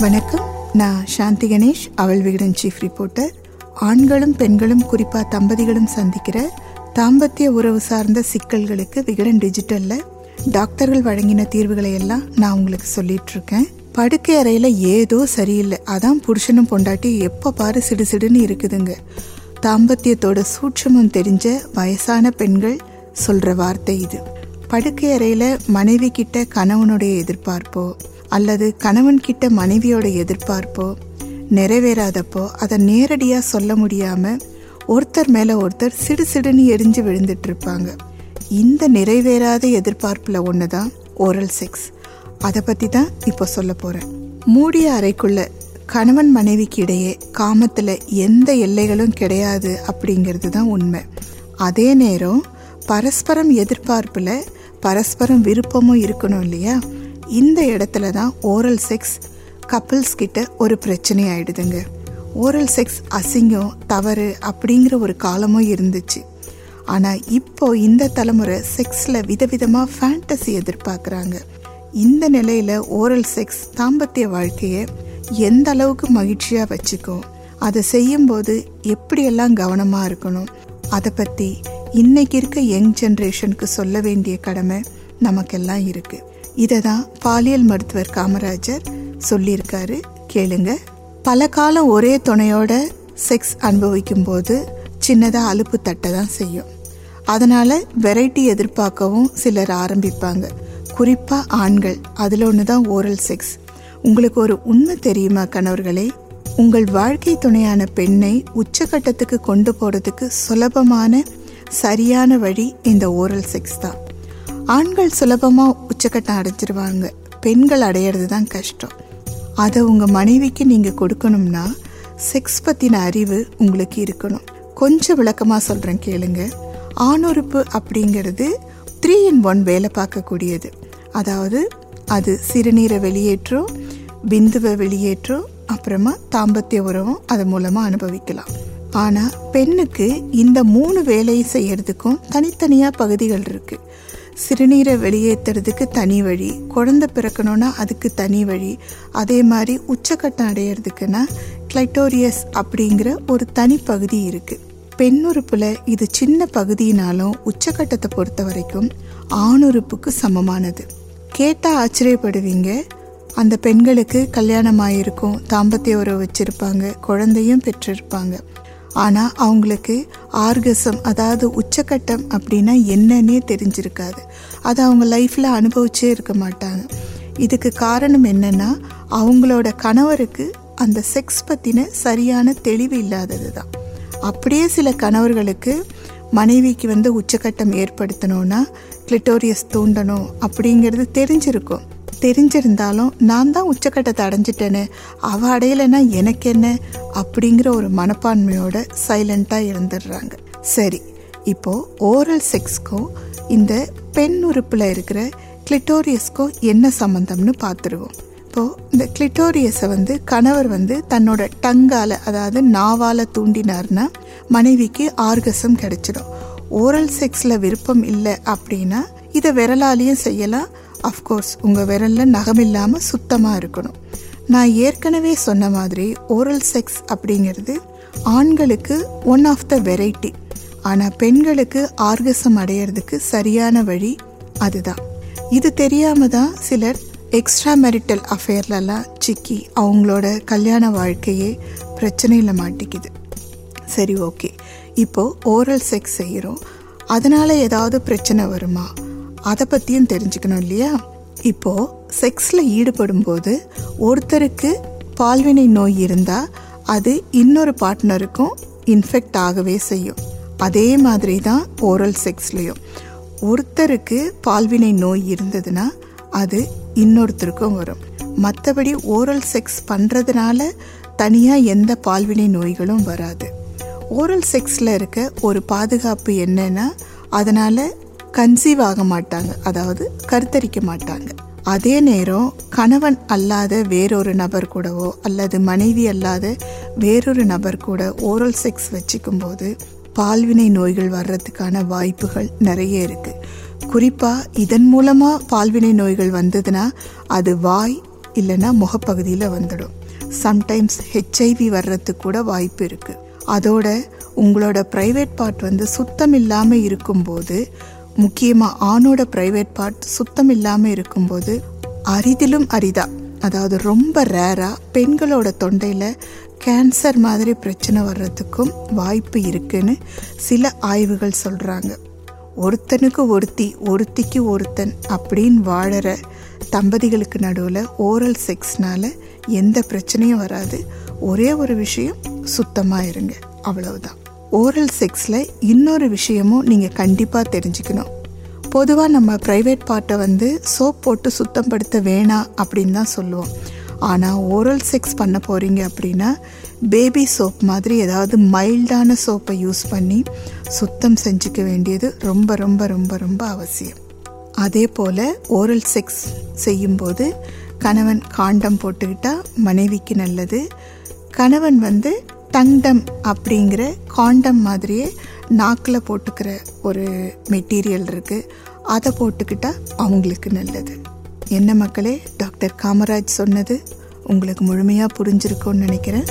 வணக்கம். நான் சாந்தி கணேஷ் அவள் விகடன் சீஃப் ரிப்போர்ட்டர் ஆண்களும் பெண்களும் குறிப்பா தம்பதிகளும் சந்திக்கிற தாம்பத்திய உறவு சார்ந்த சிக்கல்களுக்கு விகடன் டிஜிட்டல்ல டாக்டர்கள் வழங்கின தீர்வுகளை எல்லாம் நான் உங்களுக்கு சொல்லிட்டு இருக்கேன் படுக்கை அறையில ஏதோ சரியில்லை. அதான் புருஷனும் பொண்டாட்டி எப்ப பாரு சிடு சிடுன்னு இருக்குதுங்க. தாம்பத்தியத்தோட சூட்சமம் தெரிஞ்ச வயசான பெண்கள் சொல்ற வார்த்தை இது. படுக்கை அறையில மனைவி கிட்ட கணவனுடைய எதிர்பார்ப்போ அல்லது கணவன் கிட்ட மனைவியோட எதிர்பார்ப்போ நிறைவேறாதப்போ அதை நேரடியாக சொல்ல முடியாமல் ஒருத்தர் மேலே ஒருத்தர் சிடு சிடுன்னு எரிஞ்சு விழுந்துட்டு இருப்பாங்க இந்த நிறைவேறாத எதிர்பார்ப்பில் ஒன்று தான் ஓரல் செக்ஸ் அதை பற்றி தான் இப்போ சொல்ல போகிறேன் மூடிய அறைக்குள்ள கணவன் மனைவிக்கு இடையே காமத்தில் எந்த எல்லைகளும் கிடையாது அப்படிங்கிறது தான் உண்மை. அதே நேரம் பரஸ்பரம் எதிர்பார்ப்பில் பரஸ்பரம் விருப்பமும் இருக்கணும் இல்லையா? இந்த இடத்துல தான் ஓரல் செக்ஸ் கப்பிள்ஸ் கிட்ட ஒரு பிரச்சனை ஆயிடுதுங்க. ஓரல் செக்ஸ் அசிங்கம் தவறு அப்படிங்கிற ஒரு காலமும் இருந்துச்சு. ஆனால் இப்போ இந்த தலைமுறை செக்ஸில் விதவிதமாக ஃபேண்டசி எதிர்பார்க்குறாங்க. இந்த நிலையில் ஓரல் செக்ஸ் தாம்பத்திய வாழ்க்கையை எந்த அளவுக்கு மகிழ்ச்சியாக வச்சுக்கும்? அதை செய்யும்போது எப்படியெல்லாம் கவனமாக இருக்கணும்? அதை பற்றி இன்னைக்கு இருக்க யங் ஜென்ரேஷனுக்கு சொல்ல வேண்டிய கடமை நமக்கெல்லாம் இருக்கு. இதை தான் பாலியல் மருத்துவர் காமராஜர் சொல்லியிருக்காரு. கேளுங்க. பல காலம் ஒரே துணையோட செக்ஸ் அனுபவிக்கும் போது சின்னதாக அலுப்பு தட்ட தான் செய்யும். அதனால வெரைட்டி எதிர்பார்க்கவும் சிலர் ஆரம்பிப்பாங்க. குறிப்பாக ஆண்கள். அதில் ஒன்று தான் ஓரல் செக்ஸ் உங்களுக்கு ஒரு உண்மை தெரியுமா கணவர்களே? உங்கள் வாழ்க்கை துணையான பெண்ணை உச்சகட்டத்துக்கு கொண்டு போகிறதுக்கு சுலபமான சரியான வழி இந்த ஓரல் செக்ஸ் தான். ஆண்கள் சுலபமாக உச்சக்கட்டம் அடைஞ்சிருவாங்க. பெண்கள் அடையிறது தான் கஷ்டம். அதை உங்கள் மனைவிக்கு நீங்கள் கொடுக்கணும்னா செக்ஸ் பற்றின அறிவு உங்களுக்கு இருக்கணும். கொஞ்சம் விளக்கமாக சொல்கிறேன் கேளுங்க. ஆணுறுப்பு அப்படிங்கிறது த்ரீ இன் ஒன் வேலை பார்க்கக்கூடியது. அதாவது அது சிறுநீரை வெளியேற்றும் பிந்துவை வெளியேற்றும் அப்புறமா தாம்பத்திய உறவும் அது மூலமாக அனுபவிக்கலாம். ஆனால் பெண்ணுக்கு இந்த மூணு வேலையை செய்யறதுக்கும் தனித்தனியாக பகுதிகள் இருக்குது சிறுநீரை வெளியேற்றுறதுக்கு தனி வழி. குழந்தை பிறக்கணும்னா அதுக்கு தனி வழி. அதே மாதிரி உச்சக்கட்டம் அடையிறதுக்குன்னா கிளைட்டோரியஸ் அப்படிங்கிற ஒரு தனி பகுதி இருக்குது பெண்ணுறுப்பில் இது சின்ன பகுதினாலும் உச்சக்கட்டத்தை பொறுத்த வரைக்கும் ஆணுறுப்புக்கு சமமானது. கேட்டால் ஆச்சரியப்படுவீங்க. அந்த பெண்களுக்கு கல்யாணம் ஆகியிருக்கும் தாம்பத்திய உறவு வச்சுருப்பாங்க குழந்தையும் பெற்றிருப்பாங்க. ஆனால் அவங்களுக்கு ஆர்கசம் அதாவது உச்சக்கட்டம் அப்படின்னா என்னன்னே தெரிஞ்சிருக்காது. அதை அவங்க லைஃப்பில் அனுபவிச்சே இருக்க மாட்டாங்க. இதுக்கு காரணம் என்னன்னா அவங்களோட கணவருக்கு அந்த செக்ஸ் பற்றின சரியான தெளிவு இல்லாதது தான் அப்படியே சில கணவர்களுக்கு மனைவிக்கு வந்து உச்சக்கட்டம் ஏற்படுத்தணும்னா கிளிட்டோரியஸ் தூண்டணும் அப்படிங்கிறது தெரிஞ்சிருக்கும். தெரிஞ்சிருந்தாலும் நான் தான் உச்சக்கட்டத்தை அடைஞ்சிட்டேன்னு அவள் அடையலைன்னா எனக்கு என்ன? அப்படிங்கிற ஒரு மனப்பான்மையோட சைலண்டா இருந்துடுறாங்க. சரி இப்போது ஓரல் செக்ஸ்க்கும் இந்த பெண் உறுப்பில் இருக்கிற கிளிட்டோரியஸ்க்கும் என்ன சம்மந்தம்னு பார்த்துருவோம். இப்போது இந்த கிளிட்டோரியஸை வந்து கணவர் வந்து தன்னோட டங்கால் அதாவது நாவால் தூண்டினார்னா மனைவிக்கு ஆர்கசம் கிடைச்சிடும். ஓரல் செக்ஸில் விருப்பம் இல்லை அப்படின்னா இதை விரலாலையும் செய்யலாம். அஃப்கோர்ஸ் உங்கள் விரலில் நகம் இல்லாம சுத்தமாக இருக்கணும். நான் ஏற்கனவே சொன்ன மாதிரி ஓரல் செக்ஸ் அப்படிங்கிறது ஆண்களுக்கு ஒன் ஆஃப் த வெரைட்டி ஆனால் பெண்களுக்கு ஆர்கசம் அடையிறதுக்கு சரியான வழி அதுதான். இது தெரியாமல் தான் சிலர் எக்ஸ்ட்ரா மேரிட்டல் அஃபேர்லலாம் சிக்கி அவங்களோட கல்யாண வாழ்க்கையே பிரச்சனையில் மாட்டிக்குது. சரி ஓகே இப்போது ஓரல் செக்ஸ் செய்கிறோம் அதனால் ஏதாவது பிரச்சனை வருமா? அதை பற்றியும் தெரிஞ்சுக்கணும் இல்லையா? இப்போது செக்ஸில் ஈடுபடும்போது ஒருத்தருக்கு பால்வினை நோய் இருந்தால் அது இன்னொரு பார்ட்னருக்கும் இன்ஃபெக்ட் ஆகவே செய்யும். அதே மாதிரி தான் ஓரல் செக்ஸ்லேயும். ஒருத்தருக்கு பால்வினை நோய் இருந்ததுன்னா அது இன்னொருத்தருக்கும் வரும். மற்றபடி ஓரல் செக்ஸ் பண்ணுறதுனால தனியாக எந்த பால்வினை நோய்களும் வராது. ஓரல் செக்ஸில் இருக்க ஒரு பாதுகாப்பு என்னன்னா அதனால் கன்சீவ் ஆக மாட்டாங்க. அதாவது கருத்தரிக்க மாட்டாங்க. அதே நேரம் கணவன் அல்லாத வேறொரு நபர் கூடவோ அல்லது மனைவி அல்லாத வேறொரு நபர் கூட ஓரல் செக்ஸ் வச்சுக்கும் போது பால்வினை நோய்கள் வர்றதுக்கான வாய்ப்புகள் நிறைய இருக்கு. குறிப்பாக இதன் மூலமாக பால்வினை நோய்கள் வந்ததுன்னா அது வாய் இல்லைன்னா முகப்பகுதியில் வந்துடும். சம்டைம்ஸ் ஹெச்ஐவி வர்றதுக்கு கூட வாய்ப்பு இருக்குது அதோட உங்களோட ப்ரைவேட் பார்ட் வந்து சுத்தம் இல்லாமல் இருக்கும்போது முக்கியமாக ஆணோட ப்ரைவேட் பார்ட் சுத்தம் இல்லாமல் இருக்கும்போது அரிதிலும் அரிதா. அதாவது ரொம்ப ரேராக பெண்களோட தொண்டையில் கேன்சர் மாதிரி பிரச்சனை வர்றதுக்கும் வாய்ப்பு இருக்குன்னு சில ஆய்வுகள் சொல்கிறாங்க ஒருத்தனுக்கு ஒருத்தி ஒருத்திக்கு ஒருத்தன் அப்படின்னு வாழற தம்பதிகளுக்கு நடுவில் ஓரல் செக்ஸ்னால எந்த பிரச்சனையும் வராது. ஒரே ஒரு விஷயம் சுத்தமாக இருங்க. அவ்வளவுதான். ஓரல் செக்ஸில் இன்னொரு விஷயமும் நீங்கள் கண்டிப்பாக தெரிஞ்சுக்கணும். பொதுவாக நம்ம ப்ரைவேட் பார்ட்டை வந்து சோப் போட்டு சுத்தப்படுத்த வேணாம் அப்படின்னு தான் சொல்லுவோம். ஆனால் ஓரல் செக்ஸ் பண்ண போகிறீங்க அப்படின்னா பேபி சோப் மாதிரி ஏதாவது மைல்டான சோப்பை யூஸ் பண்ணி சுத்தம் செஞ்சுக்க வேண்டியது ரொம்ப ரொம்ப ரொம்ப ரொம்ப அவசியம். அதே போல் ஓரல் செக்ஸ் செய்யும்போது கணவன் காண்டம் போட்டுக்கிட்டால் மனைவிக்கு நல்லது. கணவன் வந்து தண்டம் அப்படிங்கிற காண்டம் மாதிரியே நாக்கில் போட்டுக்கிற ஒரு மெட்டீரியல் இருக்குது அதை போட்டுக்கிட்டா அவங்களுக்கு நல்லது. என்ன மக்களே டாக்டர் காமராஜ் சொன்னது உங்களுக்கு முழுமையாக புரிஞ்சிருக்கும்னு நினைக்கிறேன்.